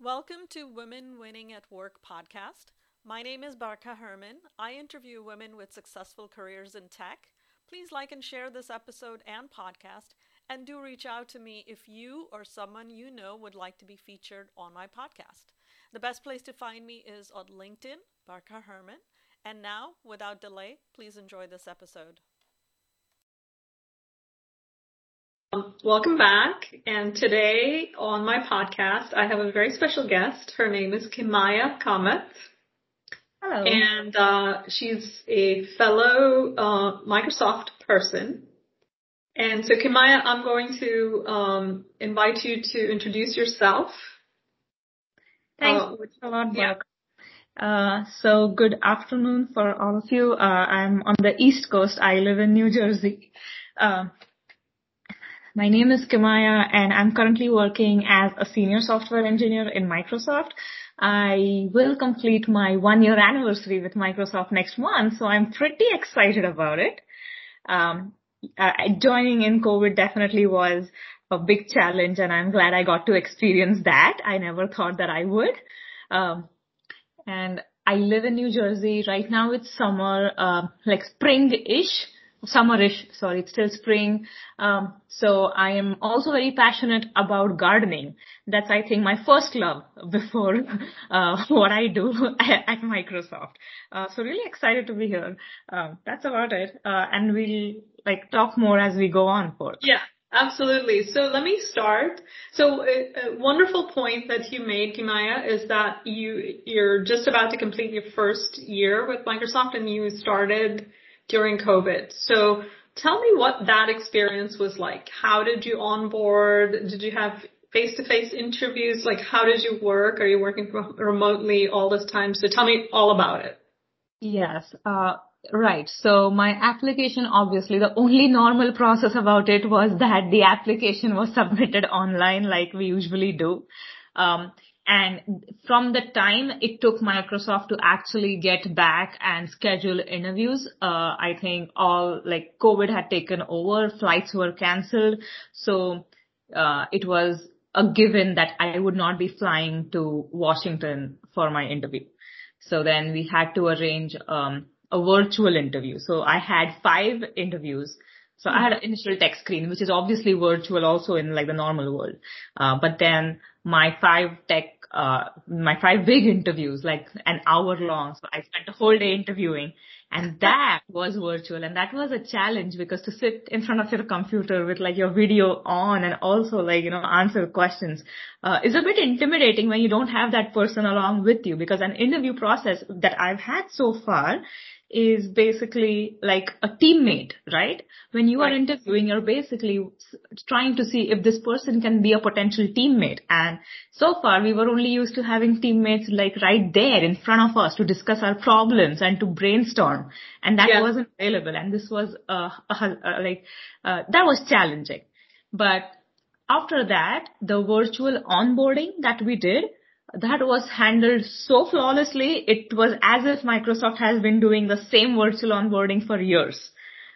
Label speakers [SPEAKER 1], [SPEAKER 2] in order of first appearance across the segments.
[SPEAKER 1] Welcome to Women Winning at Work podcast. My name is Barkha Herman. I interview women with successful careers in tech. Please like and share this episode and podcast, and do reach out to me if you or someone you know would like to be featured on my podcast. The best place to find me is on LinkedIn, Barkha Herman. And now, without delay, please enjoy this episode.
[SPEAKER 2] Welcome back. And today on my podcast, I have a very special guest. Her name is Kimaya Kamath.
[SPEAKER 3] Hello.
[SPEAKER 2] And uh, she's a fellow uh, Microsoft person. And so, Kimaya, I'm going to um, invite you to introduce yourself.
[SPEAKER 3] Thanks uh, a lot, yeah. Uh, so good afternoon for all of you. Uh, I'm on the East Coast. I live in New Jersey. Uh, my name is Kimaya and I'm currently working as a senior software engineer in Microsoft. I will complete my one year anniversary with Microsoft next month, so I'm pretty excited about it. Um, uh, joining in COVID definitely was a big challenge and I'm glad I got to experience that. I never thought that I would. Um, and I live in New Jersey. Right now it's summer, uh, like spring-ish summerish, sorry, it's still spring. Um, so I am also very passionate about gardening. That's, I think, my first love before uh, what I do at, Microsoft. Uh, so really excited to be here. Um, that's about it. Uh, and we'll like talk more as we go on for.
[SPEAKER 2] Yeah. Absolutely. So let me start. So a, a, wonderful point that you made, Kimaya, is that you you're just about to complete your first year with Microsoft, and you started during COVID. So tell me what that experience was like. How did you onboard? Did you have face-to-face interviews? Like how did you work? Are you working remotely all this time? So tell me all about it.
[SPEAKER 3] Yes. Uh, right. So my application, obviously, the only normal process about it was that the application was submitted online like we usually do. Um, and from the time it took Microsoft to actually get back and schedule interviews, uh, I think all like COVID had taken over, flights were cancelled. So, uh, it was a given that I would not be flying to Washington for my interview. So then we had to arrange, um, a virtual interview. So I had five interviews. So I had an initial tech screen, which is obviously virtual also in like the normal world. Uh, but then my five tech uh, my five big interviews, like an hour long. So I spent a whole day interviewing. And that was virtual. And that was a challenge because to sit in front of your computer with like your video on and also like, you know, answer questions, uh, is a bit intimidating when you don't have that person along with you. Because an interview process that I've had so far is basically like a teammate, right? When you right. are interviewing, you're basically trying to see if this person can be a potential teammate. And so far, we were only used to having teammates like right there in front of us to discuss our problems and to brainstorm. And that yeah. wasn't available. And this was, uh, uh, like, uh, that was challenging. But after that, the virtual onboarding that we did, that was handled so flawlessly. It was as if Microsoft has been doing the same virtual onboarding for years.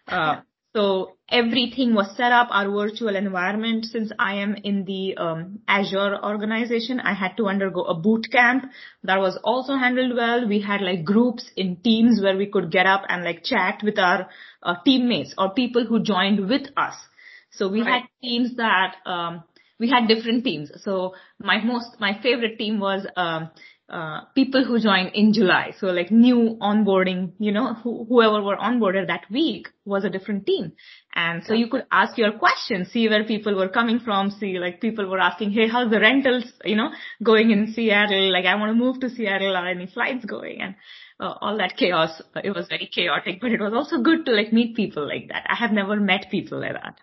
[SPEAKER 3] Uh, so everything was set up, our virtual environment. Since I am in the um, Azure organization, I had to undergo a boot camp. That was also handled well. We had like groups in teams where we could get up and like chat with our uh, teammates or people who joined with us. So we right. had teams that um, we had different teams. So my most, my favorite team was, um, uh, people who joined in July. So like new onboarding, you know, wh- whoever were onboarded that week was a different team. And so you could ask your questions, see where people were coming from, see like people were asking, Hey, how's the rentals, you know, going in Seattle? Like I want to move to Seattle. Are any flights going? And uh, all that chaos. It was very chaotic, but it was also good to like meet people like that. I have never met people like that.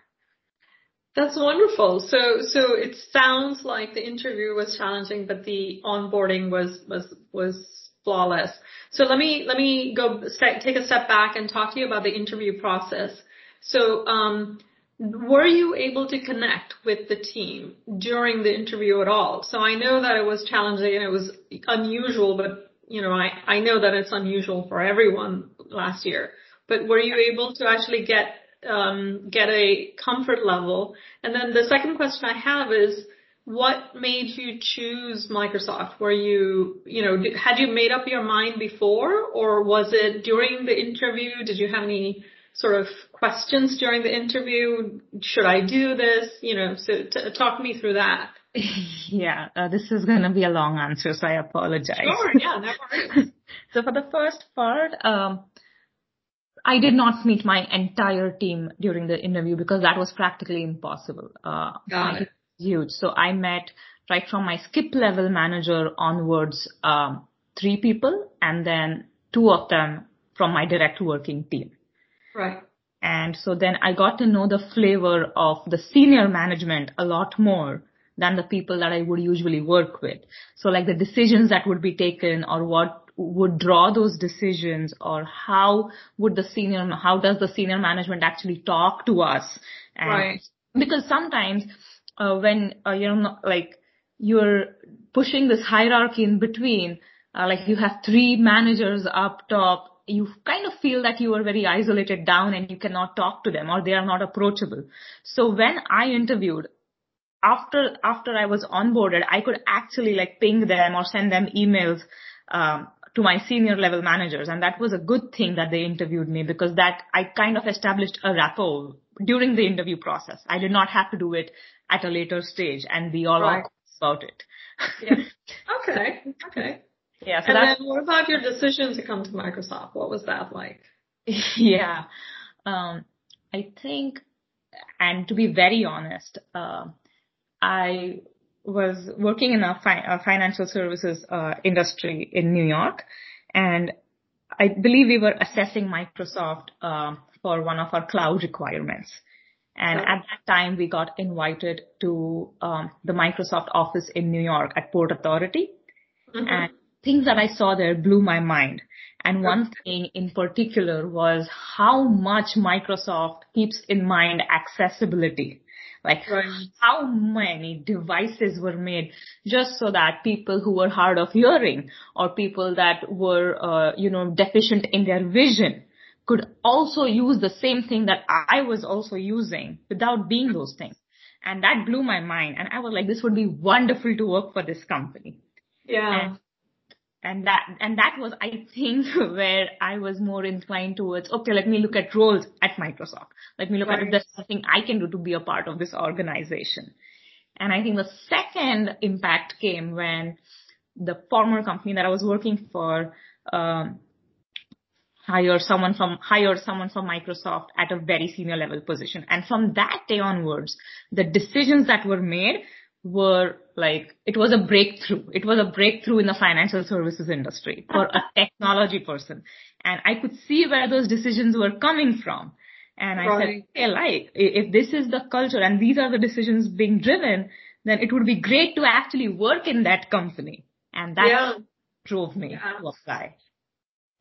[SPEAKER 2] That's wonderful. So, so it sounds like the interview was challenging, but the onboarding was, was, was flawless. So let me, let me go take a step back and talk to you about the interview process. So, um, were you able to connect with the team during the interview at all? So I know that it was challenging and it was unusual, but you know, I, I know that it's unusual for everyone last year, but were you able to actually get um, get a comfort level? And then the second question I have is, what made you choose Microsoft? Were you, you know, had you made up your mind before or was it during the interview? Did you have any sort of questions during the interview? Should I do this? You know, so t- talk me through that.
[SPEAKER 3] Yeah, uh, this is going to be a long answer, so I apologize.
[SPEAKER 2] Sure, yeah, no worries.
[SPEAKER 3] so for the first part, um, I did not meet my entire team during the interview because that was practically impossible. Uh,
[SPEAKER 2] Got it
[SPEAKER 3] huge. So I met right from my skip level manager onwards, um, three people and then two of them from my direct working team.
[SPEAKER 2] Right.
[SPEAKER 3] And so then I got to know the flavor of the senior management a lot more than the people that I would usually work with. So like the decisions that would be taken or what would draw those decisions or how would the senior, how does the senior management actually talk to us?
[SPEAKER 2] And right.
[SPEAKER 3] Because sometimes uh, when uh, you know like you're pushing this hierarchy in between, uh, like you have three managers up top, you kind of feel that you are very isolated down and you cannot talk to them or they are not approachable. So when I interviewed, after after I was onboarded, I could actually like ping them or send them emails um, to my senior level managers, and that was a good thing that they interviewed me because that I kind of established a rapport during the interview process. I did not have to do it at a later stage and be all right. about it.
[SPEAKER 2] yeah. Okay. Okay.
[SPEAKER 3] Yeah.
[SPEAKER 2] So and then what about your decision to come to Microsoft? What was that like?
[SPEAKER 3] yeah. Um, I think, and to be very honest, uh, I was working in a, fi- a financial services uh, industry in New York, and I believe we were assessing Microsoft uh, for one of our cloud requirements. And at that time, we got invited to um, the Microsoft office in New York at Port Authority. Mm-hmm. And things that I saw there blew my mind. And one thing in particular was how much Microsoft keeps in mind accessibility. Like right. how many devices were made just so that people who were hard of hearing or people that were, uh, you know, deficient in their vision could also use the same thing that I was also using without being those things. And that blew my mind. And I was like, this would be wonderful to work for this company.
[SPEAKER 2] Yeah.
[SPEAKER 3] And, and that, and that was, I think, where I was more inclined towards, okay, let me look at roles at Microsoft. Let me look right. at if there's something I can do to be a part of this organization. And I think the second impact came when the former company that I was working for, um, hire someone from hire someone from Microsoft at a very senior level position. And from that day onwards, the decisions that were made were like it was a breakthrough. It was a breakthrough in the financial services industry for a technology person. And I could see where those decisions were coming from. And I right. said, hey, like, if this is the culture and these are the decisions being driven, then it would be great to actually work in that company. And that yeah. drove me yeah. to apply.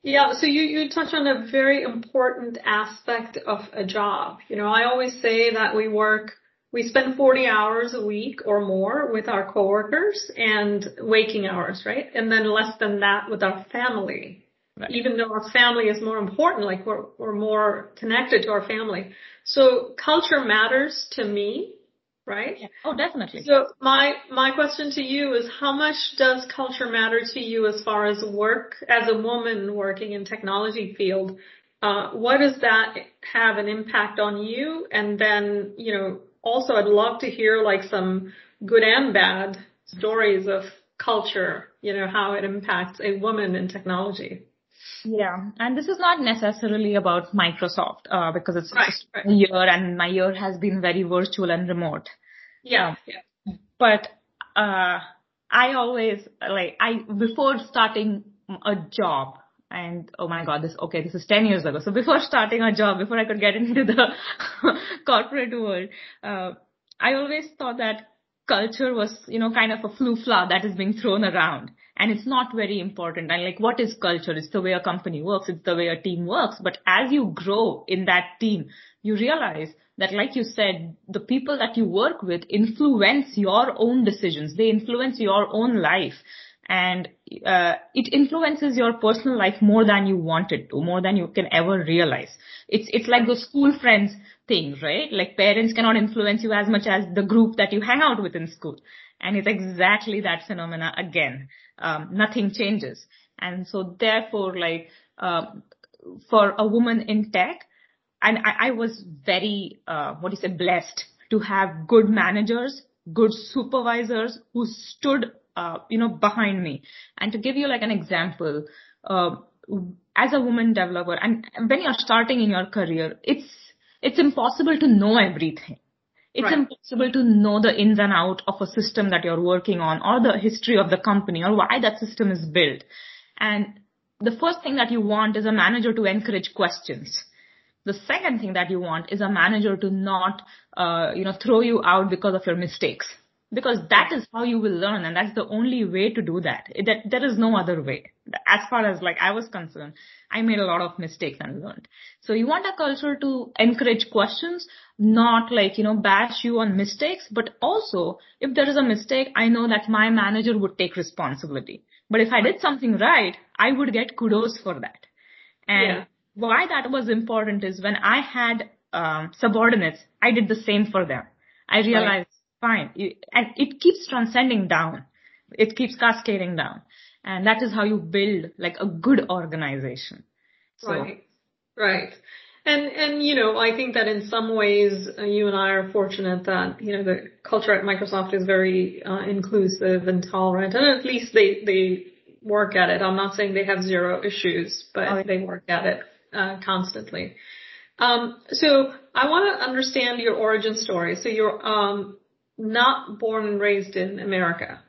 [SPEAKER 2] Yeah, so you, you touch on a very important aspect of a job. You know, I always say that we work, we spend 40 hours a week or more with our coworkers and waking hours, right? And then less than that with our family. Right. Even though our family is more important, like we're, we're more connected to our family. So culture matters to me right?
[SPEAKER 3] Yeah. Oh, definitely.
[SPEAKER 2] So my my question to you is how much does culture matter to you as far as work as a woman working in technology field? Uh, what does that have an impact on you? And then, you know, also I'd love to hear like some good and bad stories of culture, you know, how it impacts a woman in technology.
[SPEAKER 3] Yeah, and this is not necessarily about Microsoft uh, because it's
[SPEAKER 2] right, right.
[SPEAKER 3] a year, and my year has been very virtual and remote.
[SPEAKER 2] Yeah, um, yeah.
[SPEAKER 3] But uh, I always like I before starting a job, and oh my god, this okay, this is ten years ago. So before starting a job, before I could get into the corporate world, uh, I always thought that culture was, you know, kind of a flu-fla that is being thrown around and it's not very important. And like, what is culture? It's the way a company works. It's the way a team works. But as you grow in that team, you realize that, like you said, the people that you work with influence your own decisions. They influence your own life and uh, it influences your personal life more than you want it to, more than you can ever realize. It's it's like the school friends thing, right? Like parents cannot influence you as much as the group that you hang out with in school. And it's exactly that phenomena again. Um, nothing changes. And so therefore, like, uh, for a woman in tech, and I, I was very, uh, what do you say, blessed to have good managers, good supervisors who stood, uh, you know, behind me. And to give you like an example, uh, as a woman developer, and when you're starting in your career, it's it's impossible to know everything. It's right. impossible to know the ins and out of a system that you're working on or the history of the company or why that system is built. And the first thing that you want is a manager to encourage questions. The second thing that you want is a manager to not, uh, you know, throw you out because of your mistakes. Because that is how you will learn and that's the only way to do that. that there is no other way. As far as like I was concerned, I made a lot of mistakes and learned. So you want a culture to encourage questions, not like, you know, bash you on mistakes, but also if there is a mistake, I know that my manager would take responsibility. But if I did something right, I would get kudos for that. And yeah. why that was important is when I had um, subordinates, I did the same for them. I realized, right. Fine, and it keeps transcending down. It keeps cascading down. And that is how you build like a good organization.
[SPEAKER 2] So, right. Right. And, and, you know, I think that in some ways, uh, you and I are fortunate that, you know, the culture at Microsoft is very, uh, inclusive and tolerant, and at least they, they work at it. I'm not saying they have zero issues, but oh, they work at it, uh, constantly. Um, so I want to understand your origin story. So you're, um, not born and raised in America.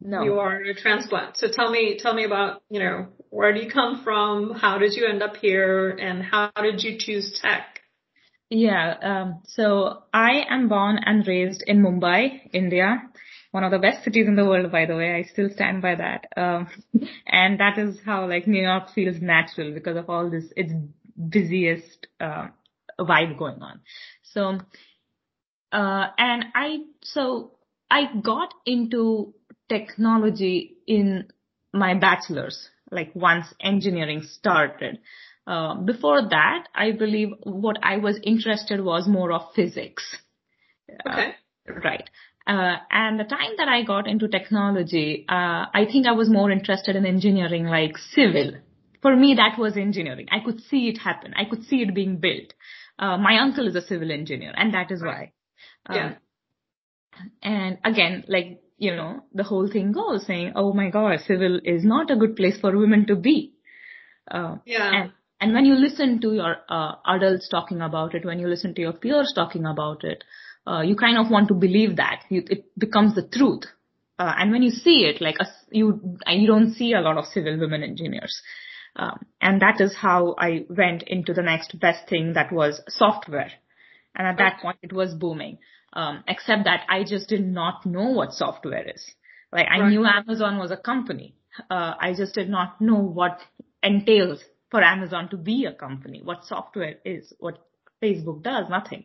[SPEAKER 3] No.
[SPEAKER 2] You are a transplant. So tell me, tell me about, you know, where do you come from? How did you end up here? And how did you choose tech?
[SPEAKER 3] Yeah. Um, so I am born and raised in Mumbai, India. One of the best cities in the world, by the way. I still stand by that. Um, and that is how like New York feels natural because of all this, its busiest, uh, vibe going on. So, uh, and I, so I got into technology in my bachelor's, like once engineering started. Uh, before that, I believe what I was interested was more of physics.
[SPEAKER 2] Okay.
[SPEAKER 3] Uh, right. Uh, and the time that I got into technology, uh, I think I was more interested in engineering like civil. For me, that was engineering. I could see it happen. I could see it being built. Uh, my uncle is a civil engineer and that is why.
[SPEAKER 2] Yeah.
[SPEAKER 3] Um, and again, like you know, the whole thing goes saying, oh my God, civil is not a good place for women to be.
[SPEAKER 2] Uh, yeah.
[SPEAKER 3] And, and when you listen to your uh, adults talking about it, when you listen to your peers talking about it, uh, you kind of want to believe that you, it becomes the truth. Uh, and when you see it, like a, you, you don't see a lot of civil women engineers. Um, and that is how I went into the next best thing that was software. And at that point, it was booming. Um, except that I just did not know what software is. Like I right. knew Amazon was a company. Uh, I just did not know what entails for Amazon to be a company, what software is, what Facebook does, nothing.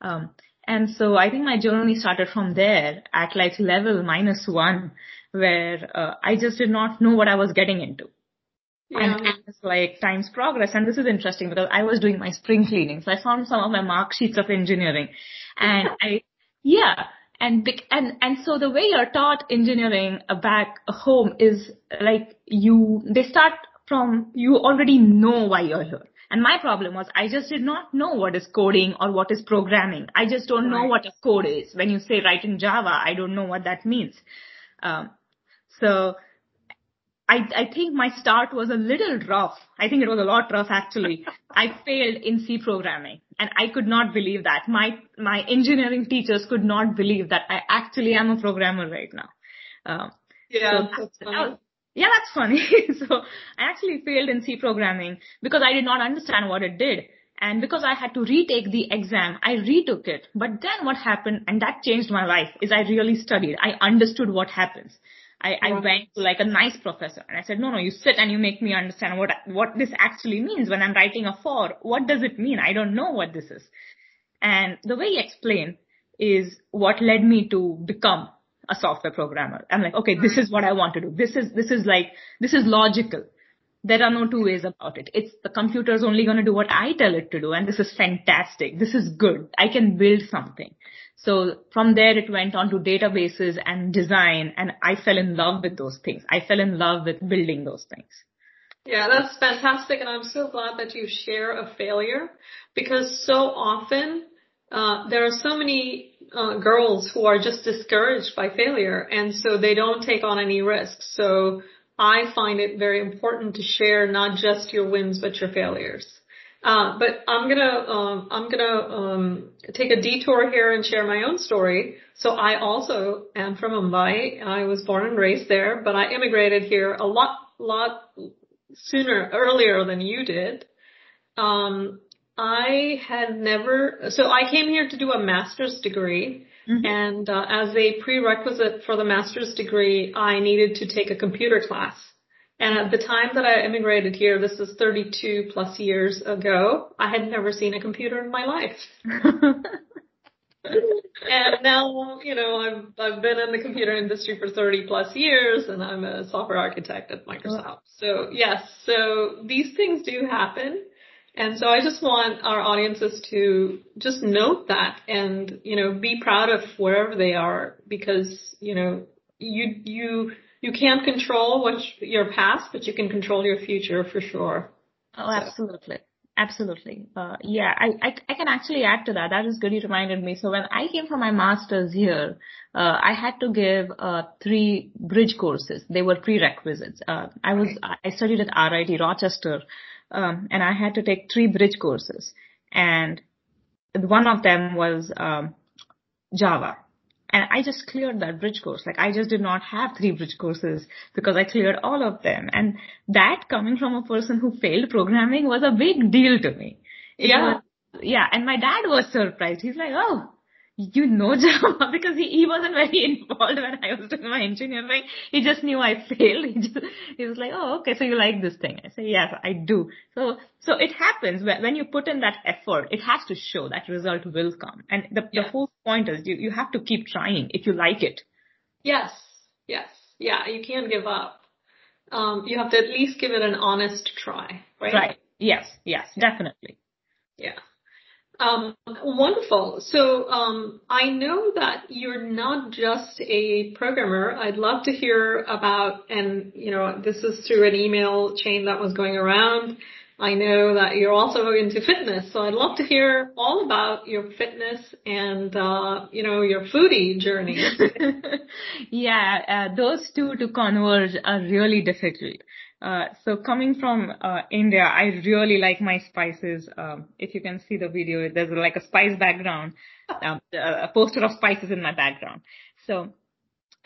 [SPEAKER 3] Um, and so I think my journey started from there at like level minus one, where uh, I just did not know what I was getting into.
[SPEAKER 2] Yeah.
[SPEAKER 3] And as like times progress, and this is interesting because I was doing my spring cleaning, so I found some of my mark sheets of engineering, and I, yeah, and and and so the way you're taught engineering back home is like you they start from you already know why you're here. And my problem was I just did not know what is coding or what is programming. I just don't know what a code is. When you say write in Java, I don't know what that means. Um, so I, I think my start was a little rough. I think it was a lot rough actually. I failed in C programming and I could not believe that. My, my engineering teachers could not believe that I actually am a programmer right now.
[SPEAKER 2] Um, yeah, so that's funny.
[SPEAKER 3] yeah, that's funny. so I actually failed in C programming because I did not understand what it did. And because I had to retake the exam, I retook it. But then what happened, and that changed my life, is I really studied. I understood what happens. I, I oh. went to like a nice professor and I said, no, no, you sit and you make me understand what, what this actually means when I'm writing a for. What does it mean? I don't know what this is. And the way he explained is what led me to become a software programmer. I'm like, okay, this is what I want to do. This is, this is like, this is logical. There are no two ways about it. It's the computer is only going to do what I tell it to do. And this is fantastic. This is good. I can build something. So from there it went on to databases and design and I fell in love with those things. I fell in love with building those things.
[SPEAKER 2] Yeah, that's fantastic. And I'm so glad that you share a failure because so often, uh, there are so many uh, girls who are just discouraged by failure and so they don't take on any risks. So I find it very important to share not just your wins but your failures. Uh, but I'm gonna um, I'm gonna um, take a detour here and share my own story. So I also am from Mumbai. I was born and raised there, but I immigrated here a lot lot sooner earlier than you did. Um, I had never so I came here to do a master's degree. Mm-hmm. And uh, as a prerequisite for the master's degree, I needed to take a computer class. And at the time that I immigrated here, this is 32 plus years ago, I had never seen a computer in my life. and now, you know, I've, I've been in the computer industry for 30 plus years and I'm a software architect at Microsoft. So yes, so these things do happen. And so I just want our audiences to just note that and, you know, be proud of wherever they are because, you know, you, you, you can't control what your past, but you can control your future for sure.
[SPEAKER 3] Oh, so. absolutely. Absolutely. Uh, yeah, I, I, I can actually add to that. That is good. You reminded me. So when I came for my master's here, uh, I had to give uh, three bridge courses. They were prerequisites. Uh, I was I studied at RIT Rochester, um, and I had to take three bridge courses, and one of them was um, Java. And I just cleared that bridge course. Like I just did not have three bridge courses because I cleared all of them. And that coming from a person who failed programming was a big deal to me. It
[SPEAKER 2] yeah.
[SPEAKER 3] Was, yeah. And my dad was surprised. He's like, oh, you know Java because he, he wasn't very involved when I was doing my engineering. He just knew I failed. He just, he was like, oh, okay, so you like this thing. I say, yes, I do. So, so it happens when, you put in that effort, it has to show that result will come. And the, the whole point is you, you have to keep trying if you like it.
[SPEAKER 2] Yes. Yes. Yeah. You can't give up. Um, you have to at least give it an honest try, right?
[SPEAKER 3] Right. Yes. Yes. Definitely.
[SPEAKER 2] Yeah. Um, wonderful. So um, I know that you're not just a programmer. I'd love to hear about, and you know, this is through an email chain that was going around. I know that you're also into fitness, so I'd love to hear all about your fitness and uh, you know your foodie journey.
[SPEAKER 3] yeah, uh, those two to converge are really difficult. Uh, so coming from uh, India, I really like my spices. Um, if you can see the video, there's like a spice background, um, a poster of spices in my background. So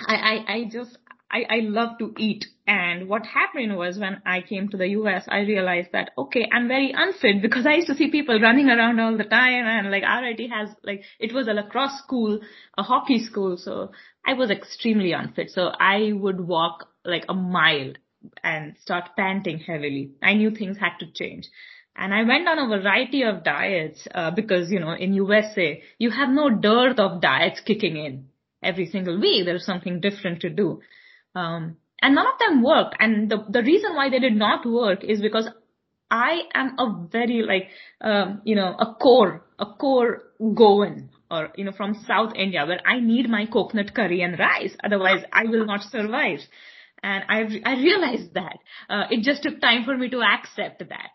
[SPEAKER 3] I, I, I just, I, I love to eat. And what happened was when I came to the US, I realized that, okay, I'm very unfit because I used to see people running around all the time and like RIT has like, it was a lacrosse school, a hockey school. So I was extremely unfit. So I would walk like a mile and start panting heavily. I knew things had to change. And I went on a variety of diets uh, because, you know, in USA, you have no dearth of diets kicking in every single week. There's something different to do. Um, and none of them worked. And the, the reason why they did not work is because I am a very like, um, you know, a core, a core Goan or, you know, from South India where I need my coconut curry and rice. Otherwise I will not survive. And I, I realized that. Uh, it just took time for me to accept that.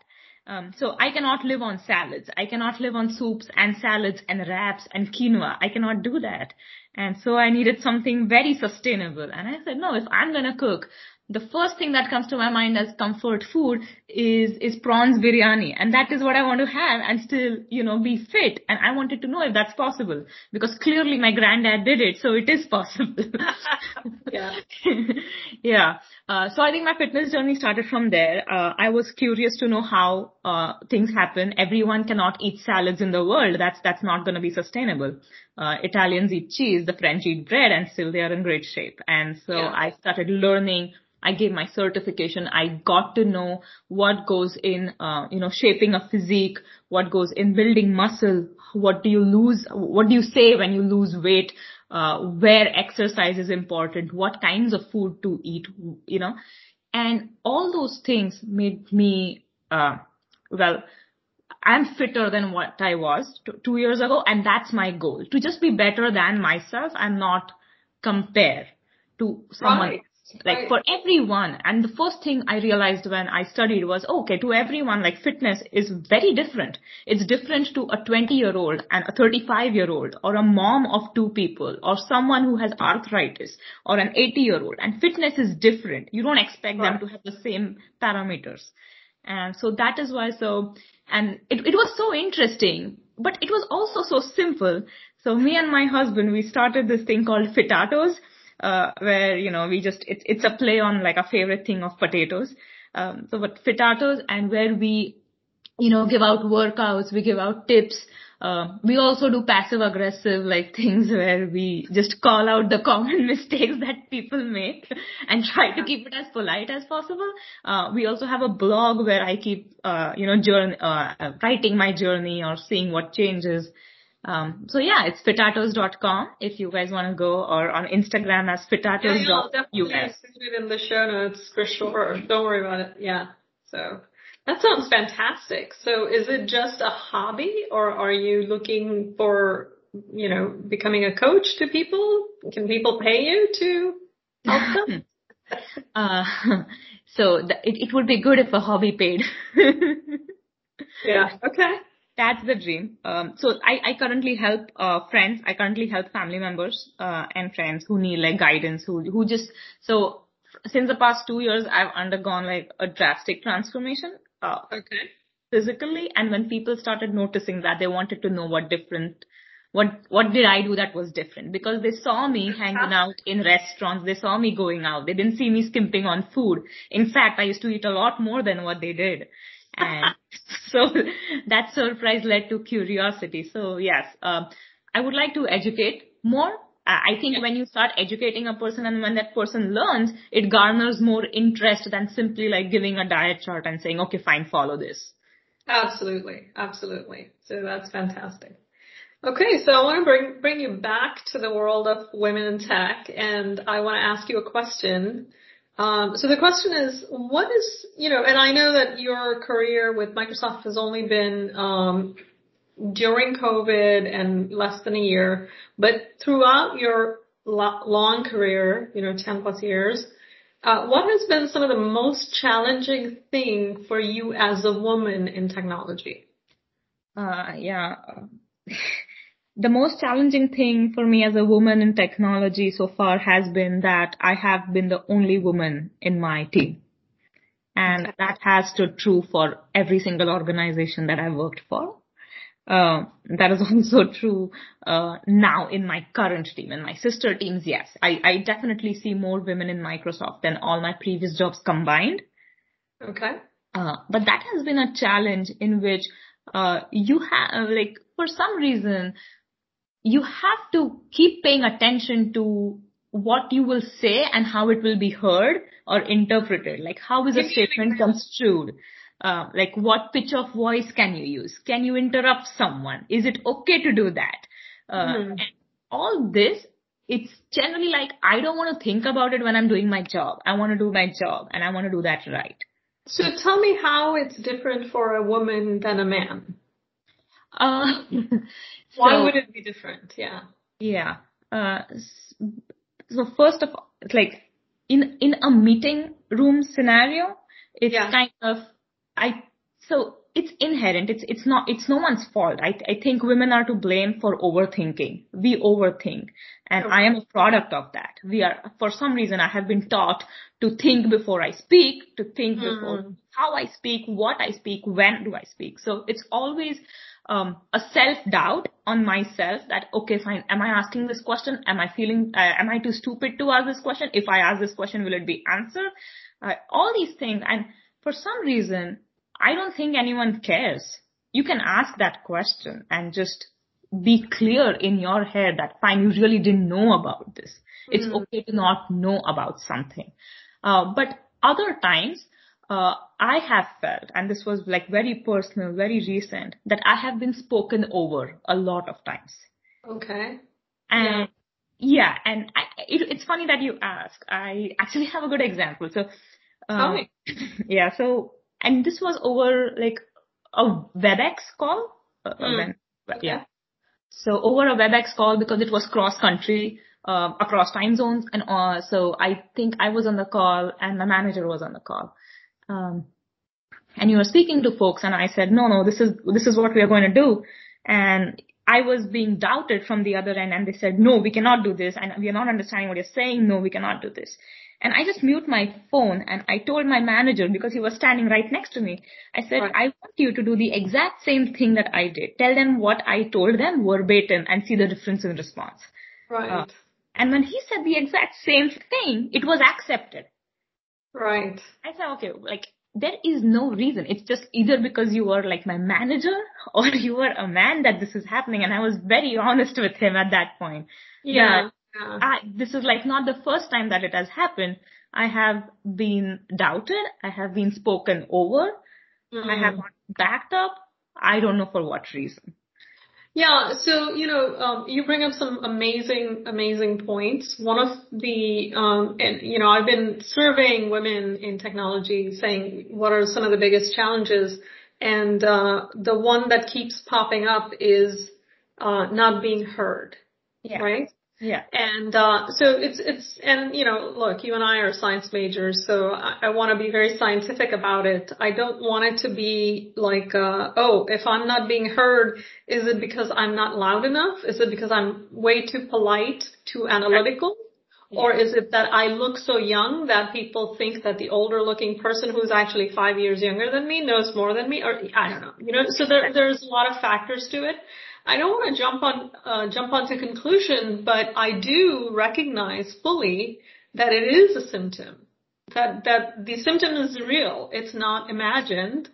[SPEAKER 3] Um, so I cannot live on salads. I cannot live on soups and salads and wraps and quinoa. I cannot do that. And so I needed something very sustainable. And I said, no, if I'm going to cook, the first thing that comes to my mind as comfort food is is prawns biryani. And that is what i want to have and still you know be fit. And i wanted to know if that's possible because clearly my granddad did it so it is possible.
[SPEAKER 2] Yeah.
[SPEAKER 3] Yeah. Uh, so i think my fitness journey started from there. Uh, i was curious to know how uh, things happen. Everyone cannot eat salads in the world. That's that's not going to be sustainable. Uh, Italians eat cheese, the French eat bread, and still they are in great shape. And so yeah. I started learning I gave my certification. I got to know what goes in, uh, you know, shaping a physique, what goes in building muscle, what do you lose, what do you say when you lose weight, uh, where exercise is important, what kinds of food to eat, you know. And all those things made me, uh, well, I'm fitter than what I was t- two years ago. And that's my goal to just be better than myself and not compare to someone
[SPEAKER 2] Right.
[SPEAKER 3] Like for everyone. And the first thing i realized when i studied was oh, okay to everyone like fitness is very different. It's different to a 20 year old and a 35 year old or a mom of two people or someone who has arthritis or an 80 year old and fitness is different. You don't expect them to have the same parameters. And so that is why so and it, it was so interesting but it was also so simple. So me and my husband we started this thing called fitatos uh, where you know we just it's it's a play on like a favorite thing of potatoes. Um, so but fitatos and where we you know give out workouts, we give out tips. Uh, we also do passive aggressive like things where we just call out the common mistakes that people make and try to keep it as polite as possible. Uh, we also have a blog where I keep, uh, you know, journey, uh, writing my journey or seeing what changes. Um, so yeah, it's fitatos.com if you guys want to go or on Instagram as
[SPEAKER 2] Yeah, yeah, I'll definitely
[SPEAKER 3] fitatos.us.
[SPEAKER 2] it in the show notes for sure. Don't worry about it. Yeah. So that sounds fantastic. So is it just a hobby or are you looking for, you know, becoming a coach to people? Can people pay you to help them?
[SPEAKER 3] Uh, so th- it, it would be good if a hobby paid.
[SPEAKER 2] yeah. Okay.
[SPEAKER 3] That's the dream. Um, so I, I currently help uh, friends. I currently help family members uh, and friends who need like guidance. Who who just so since the past two years I've undergone like a drastic transformation uh,
[SPEAKER 2] Okay.
[SPEAKER 3] physically, and when people started noticing that, they wanted to know what different. What what did I do that was different? Because they saw me hanging out in restaurants, they saw me going out, they didn't see me skimping on food. In fact, I used to eat a lot more than what they did. And so that surprise led to curiosity. So yes, um, I would like to educate more. I think when you start educating a person and when that person learns, it garners more interest than simply like giving a diet chart and saying, okay, fine, follow this.
[SPEAKER 2] Absolutely. Absolutely. So that's fantastic. Okay, so I want to bring bring you back to the world of women in tech, and I want to ask you a question. Um, so the question is, what is you know, and I know that your career with Microsoft has only been um, during COVID and less than a year, but throughout your lo- long career, you know, ten plus years, uh, what has been some of the most challenging thing for you as a woman in technology?
[SPEAKER 3] Uh, yeah. The most challenging thing for me as a woman in technology so far has been that I have been the only woman in my team. And that has stood true for every single organization that I've worked for. Uh, that is also true uh, now in my current team. In my sister teams, yes, I, I definitely see more women in Microsoft than all my previous jobs combined.
[SPEAKER 2] Okay.
[SPEAKER 3] Uh, but that has been a challenge in which uh, you have, like, for some reason, you have to keep paying attention to what you will say and how it will be heard or interpreted. Like, how is a
[SPEAKER 2] Give me an
[SPEAKER 3] statement construed? Uh, like, what pitch of voice can you use? Can you interrupt someone? Is it okay to do that? Uh,
[SPEAKER 2] Mhm.
[SPEAKER 3] and all this, it's generally like, I don't want to think about it when I'm doing my job. I want to do my job and I want to do that right.
[SPEAKER 2] So tell me how it's different for a woman than a man.
[SPEAKER 3] Uh,
[SPEAKER 2] Why
[SPEAKER 3] so-
[SPEAKER 2] would it be different? Yeah.
[SPEAKER 3] Yeah. Uh, so first of all, like in in a meeting room scenario, it's
[SPEAKER 2] Yeah.
[SPEAKER 3] kind of I so it's inherent. It's it's not it's no one's fault. I I think women are to blame for overthinking. We overthink, and I am a product of that. We are for some reason I have been taught to think before I speak, to think before
[SPEAKER 2] Hmm.
[SPEAKER 3] how I speak, what I speak, when do I speak. So it's always um, a self doubt on myself that okay, fine. Am I asking this question? Am I feeling? Uh, am I too stupid to ask this question? If I ask this question, will it be answered? Uh, all these things, and for some reason, I don't think anyone cares. You can ask that question and just be clear in your head that fine, you really didn't know about this. It's
[SPEAKER 2] Mm.
[SPEAKER 3] okay to not know about something. Uh, but other times, uh, I have felt, and this was like very personal, very recent, that I have been spoken over a lot of times.
[SPEAKER 2] Okay.
[SPEAKER 3] And yeah, and I, it, it's funny that you ask. I actually have a good example. So
[SPEAKER 2] Tell me.
[SPEAKER 3] Yeah. So, and this was over like a WebEx call. Uh,
[SPEAKER 2] Hmm.
[SPEAKER 3] when-
[SPEAKER 2] Okay.
[SPEAKER 3] Yeah. So over a WebEx call because it was cross country, um, across time zones, and uh, so I think I was on the call and my manager was on the call. Um, and you were speaking to folks, and I said, no, no, this is this is what we are going to do, and I was being doubted from the other end, and they said, no, we cannot do this, and we are not understanding what you're saying. No, we cannot do this. And I just mute my phone and I told my manager because he was standing right next to me. I said,
[SPEAKER 2] Right.
[SPEAKER 3] I want you to do the exact same thing that I did. Tell them what I told them verbatim and see the difference in response.
[SPEAKER 2] Right.
[SPEAKER 3] Uh, And when he said the exact same thing, it was accepted.
[SPEAKER 2] Right.
[SPEAKER 3] I said, okay, like there is no reason. It's just either because you are like my manager or you are a man that this is happening. And I was very honest with him at that point.
[SPEAKER 2] Yeah. Yeah.
[SPEAKER 3] I, this is like not the first time that it has happened. I have been doubted. I have been spoken over. I have
[SPEAKER 2] Mm.
[SPEAKER 3] not backed up. I don't know for what reason.
[SPEAKER 2] Yeah, so you know, um, you bring up some amazing, amazing points. One of the, um, and you know, I've been surveying women in technology, saying what are some of the biggest challenges, and uh, the one that keeps popping up is uh, not being heard,
[SPEAKER 3] Yeah.
[SPEAKER 2] right?
[SPEAKER 3] Yeah.
[SPEAKER 2] And uh, so it's it's and you know, look, you and I are science majors, so I, I want to be very scientific about it. I don't want it to be like, uh, oh, if I'm not being heard, is it because I'm not loud enough? Is it because I'm way too polite, too analytical? Or is it that I look so young that people think that the older looking person who's actually five years younger than me knows more than me? Or I don't know. You know, so there, there's a lot of factors to it. I don't want to jump on uh, jump onto conclusion, but I do recognize fully that it is a symptom. That that the symptom is real. It's not imagined.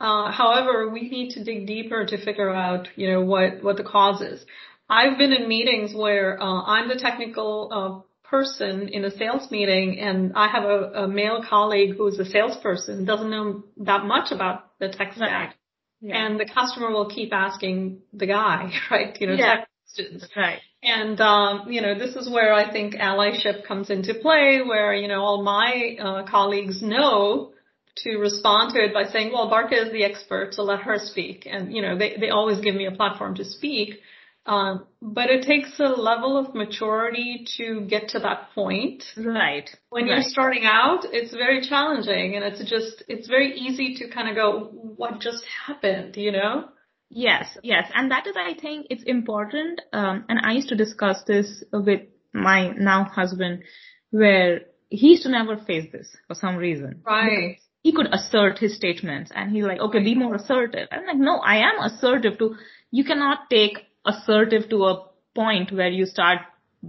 [SPEAKER 2] Uh, however, we need to dig deeper to figure out, you know, what what the cause is. I've been in meetings where uh, I'm the technical uh, person in a sales meeting, and I have a, a male colleague who's a salesperson, doesn't know that much about the tech stack.
[SPEAKER 3] Yeah.
[SPEAKER 2] And the customer will keep asking the guy, right? You know,
[SPEAKER 3] Yeah.
[SPEAKER 2] questions.
[SPEAKER 3] right.
[SPEAKER 2] And, um, you know, this is where I think allyship comes into play, where, you know, all my uh, colleagues know to respond to it by saying, well, Barkha is the expert, so let her speak. And, you know, they, they always give me a platform to speak. Um, but it takes a level of maturity to get to that point.
[SPEAKER 3] Right.
[SPEAKER 2] When
[SPEAKER 3] right.
[SPEAKER 2] you're starting out, it's very challenging and it's just, it's very easy to kind of go, what just happened, you know?
[SPEAKER 3] Yes, yes. And that is, I think, it's important. Um, and I used to discuss this with my now husband where he used to never face this for some reason.
[SPEAKER 2] Right.
[SPEAKER 3] He could assert his statements and he's like, okay, be more assertive. I'm like, no, I am assertive to, you cannot take assertive to a point where you start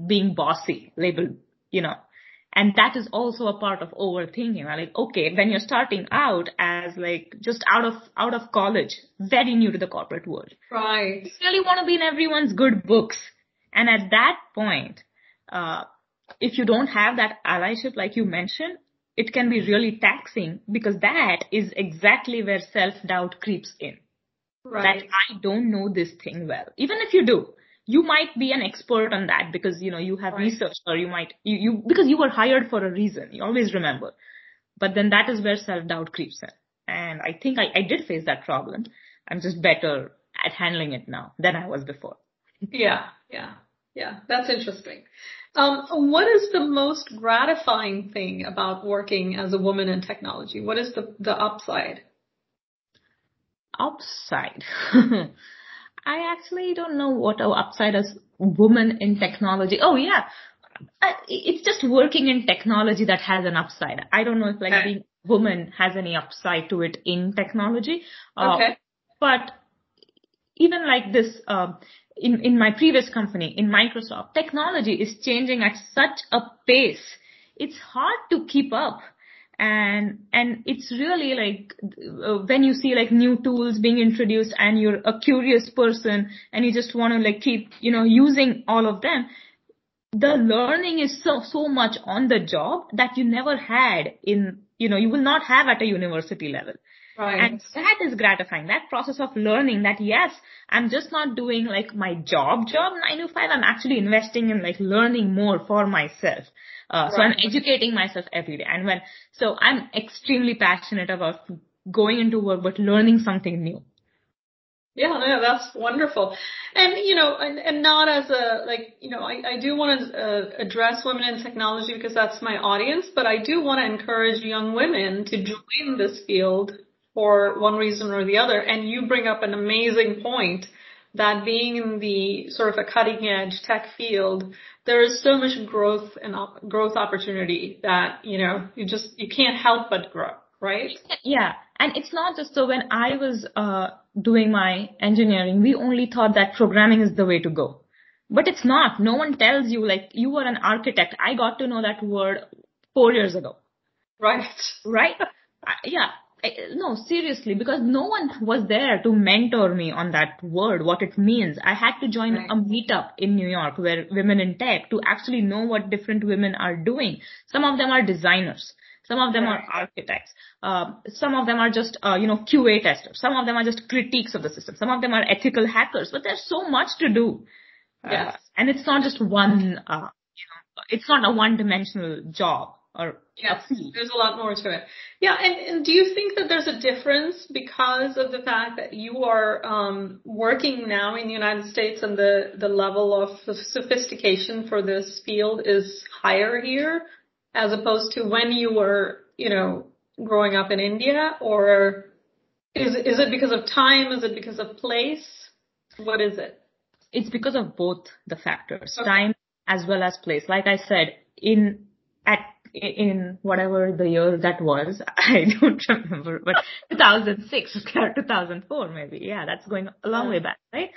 [SPEAKER 3] being bossy, labeled, you know. And that is also a part of overthinking. Like, okay, when you're starting out as like just out of, out of college, very new to the corporate world,
[SPEAKER 2] Right.
[SPEAKER 3] you really want to be in everyone's good books. And at that point, uh, if you don't have that allyship, like you mentioned, it can be really taxing because that is exactly where self-doubt creeps in.
[SPEAKER 2] Right.
[SPEAKER 3] That I don't know this thing well. Even if you do, you might be an expert on that because, you know, you have
[SPEAKER 2] Right.
[SPEAKER 3] research or you might, you, you, because you were hired for a reason. You always remember. But then that is where self-doubt creeps in. And I think I, I did face that problem. I'm just better at handling it now than I was before.
[SPEAKER 2] Yeah, yeah, yeah. That's interesting. Um, what is the most gratifying thing about working as a woman in technology? What is the the upside?
[SPEAKER 3] Upside. I actually don't know what our upside as woman in technology. Oh yeah. I, it's just working in technology that has an upside. I don't know if like
[SPEAKER 2] Okay.
[SPEAKER 3] being a woman has any upside to it in technology. Uh,
[SPEAKER 2] Okay.
[SPEAKER 3] But even like this, um, in, in my previous company, in Microsoft, technology is changing at such a pace. It's hard to keep up. And, and it's really like, uh, when you see like new tools being introduced and you're a curious person and you just want to like keep, you know, using all of them, the learning is so, so much on the job that you never had in, you know, you will not have at a university level.
[SPEAKER 2] Right.
[SPEAKER 3] And that is gratifying. That process of learning that yes, I'm just not doing like my job job nine to five. I'm actually investing in like learning more for myself. Uh, so I'm educating myself every day. And when, so I'm extremely passionate about going into work, but learning something new.
[SPEAKER 2] Yeah, no, that's wonderful. And, you know, and, and not as a, like, you know, I, I do want to uh, address women in technology because that's my audience, but I do want to encourage young women to join this field for one reason or the other. And you bring up an amazing point that being in the sort of a cutting edge tech field, there is so much growth and op- growth opportunity that, you know, you just, you can't help but grow, right?
[SPEAKER 3] Yeah. And it's not just so when I was, uh, doing my engineering, we only thought that programming is the way to go. But it's not. No one tells you like you are an architect. I got to know that word four years ago.
[SPEAKER 2] Right.
[SPEAKER 3] Right? yeah. No, seriously, because no one was there to mentor me on that word, what it means. I had to join right. a meetup in New York where women in tech to actually know what different women are doing. Some of them are designers. Some of them are architects. Uh, some of them are just, uh, you know, QA testers. Some of them are just critiques of the system. Some of them are ethical hackers. But there's so much to do.
[SPEAKER 2] Yes.
[SPEAKER 3] Uh, and it's not just one, uh, you know, it's not a one-dimensional job or
[SPEAKER 2] yes, there's a lot more to it. Yeah, and, and do you think that there's a difference because of the fact that you are um, working now in the United States and the the level of sophistication for this field is higher here as opposed to when you were, you know, growing up in India? Or is, is it because of time? Is it because of place? What is it?
[SPEAKER 3] It's because of both the factors, okay. time as well as place. Like I said, in, at, in whatever the year that was, I don't remember, but 2006 or 2004 maybe. Yeah, that's going a long way back, right?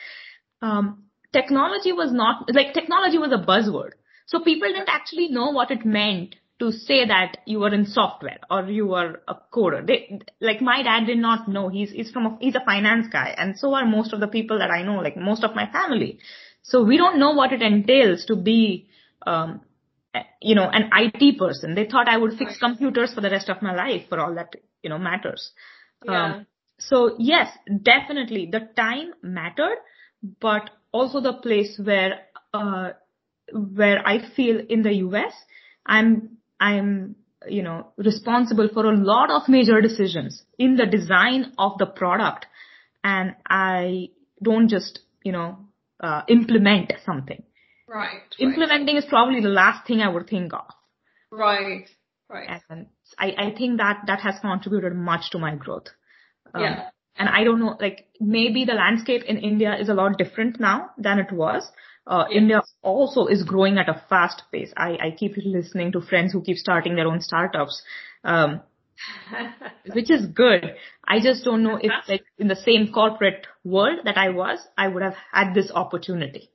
[SPEAKER 3] Um, technology was not, like technology was a buzzword. So people didn't actually know what it meant to say that you were in software or you were a coder. They, like my dad did not know. He's, he's from a, he's a finance guy and so are most of the people that I know, like most of my family. So we don't know what it entails to be, um, you know, an IT person. They thought I would fix computers for the rest of my life for all that, you know, matters.
[SPEAKER 2] Yeah.
[SPEAKER 3] Um, so yes, definitely the time mattered, but also the place where, uh, where I feel in the US, I'm I'm, you know, responsible for a lot of major decisions in the design of the product. And I don't just, you know, uh, implement something.
[SPEAKER 2] Right.
[SPEAKER 3] Implementing
[SPEAKER 2] right.
[SPEAKER 3] is probably the last thing I would think of.
[SPEAKER 2] Right. Right.
[SPEAKER 3] And I, I think that that has contributed much to my growth.
[SPEAKER 2] Um, yeah.
[SPEAKER 3] And I don't know, like maybe the landscape in India is a lot different now than it was uh, India also is growing at a fast pace. I, I keep listening to friends who keep starting their own startups, um, which is good. I just don't know if like in the same corporate world that I was, I would have had this opportunity.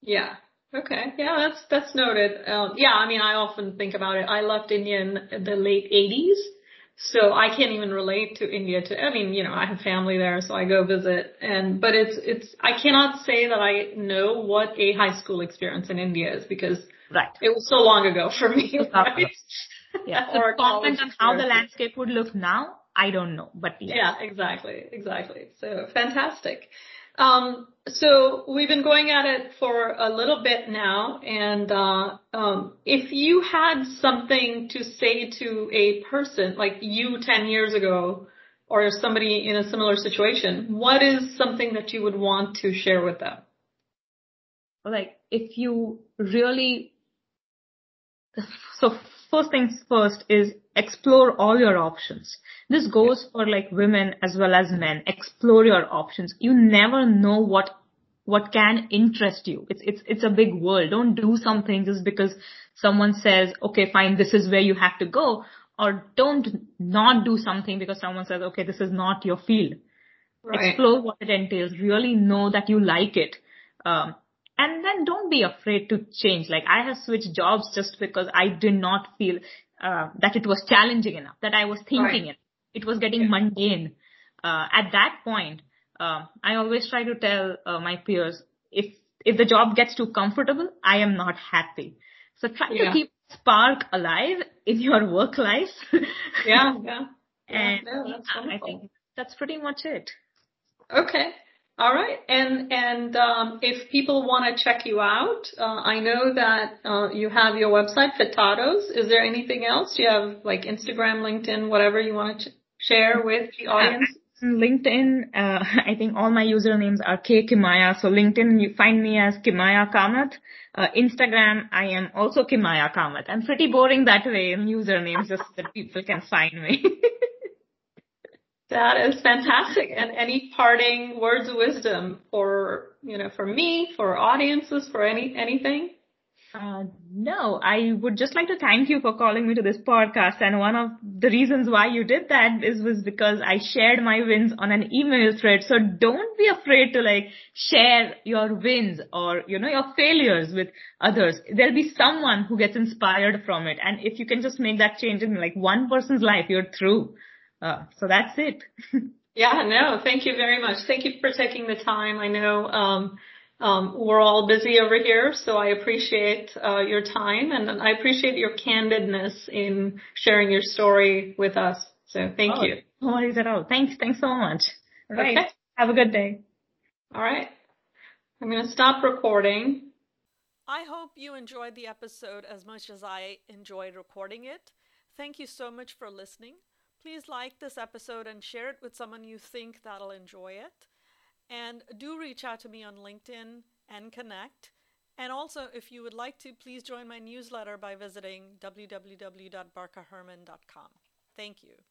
[SPEAKER 2] Yeah. Okay. Yeah, that's, that's noted. Um, yeah, I mean, I often think about it. I left India in the late 80s so I can't even relate to India to, I mean, you know, I have family there, so I go visit and, but it's, it's, I cannot say that I know what a high school experience in India is because
[SPEAKER 3] right.
[SPEAKER 2] it was so long ago for me. Right?
[SPEAKER 3] Yeah. or comment on how the landscape would look now, I don't know, but
[SPEAKER 2] yeah. Yeah, exactly, exactly. So fantastic. Um, so we've been going at it for a little bit now, and uh, um, if you had something to say to a person like you 10 years ago, or somebody in a similar situation, what is something that you would want to share with them?
[SPEAKER 3] Like, if you really, so first things first is explore all your options. This goes for like women as well as men. Explore your options. You never know what what can interest you. It's it's it's a big world. Don't do something just because someone says, "Okay, fine, this is where you have to go." Or don't not do something because someone says, "Okay, this is not your field."
[SPEAKER 2] Right.
[SPEAKER 3] Explore what it entails. Really know that you like it. Um, and then don't be afraid to change. Like I have switched jobs just because I did not feel uh, that it was challenging enough, that I was thinking right. it. It was getting yeah. mundane. Uh, at that point, uh, I always try to tell uh, my peers, if, if the job gets too comfortable, I am not happy. So try yeah. to keep spark alive in your work life.
[SPEAKER 2] yeah, yeah.
[SPEAKER 3] And yeah, I think that's pretty much it.
[SPEAKER 2] Okay. All right. And and um, if people want to check you out, uh, I know that uh, you have your website, Fitados. Is there anything else? Do you have like Instagram, LinkedIn, whatever you want to ch- share with the audience?
[SPEAKER 3] LinkedIn, uh, I think all my usernames are K Kimaya. So LinkedIn, you find me as Kimaya Kamath. Uh, Instagram, I am also Kimaya Kamath. I'm pretty boring that way in usernames just so that people can find me.
[SPEAKER 2] that is fantastic. And any parting words of wisdom for, you know, for me, for audiences, for any, anything?
[SPEAKER 3] Uh, no, I would just like to thank you for calling me to this podcast. And one of the reasons why you did that is was because I shared my wins on an email thread. So don't be afraid to like share your wins or, you know, your failures with others. There'll be someone who gets inspired from it. And if you can just make that change in like one person's life, you're through. Uh, so that's it.
[SPEAKER 2] yeah, no, thank you very much. Thank you for taking the time. I know, um, um, we're all busy over here, so I appreciate uh, your time and I appreciate your candidness in sharing your story with us. So thank oh, you.
[SPEAKER 3] No worries at all. Thanks. Thanks so much. All right. Okay. Have a good day.
[SPEAKER 2] All right. I'm going to stop recording.
[SPEAKER 1] I hope you enjoyed the episode as much as I enjoyed recording it. Thank you so much for listening. Please like this episode and share it with someone you think that'll enjoy it. And do reach out to me on LinkedIn and connect. And also, if you would like to, please join my newsletter by visiting www.barkhaherman.com. Thank you.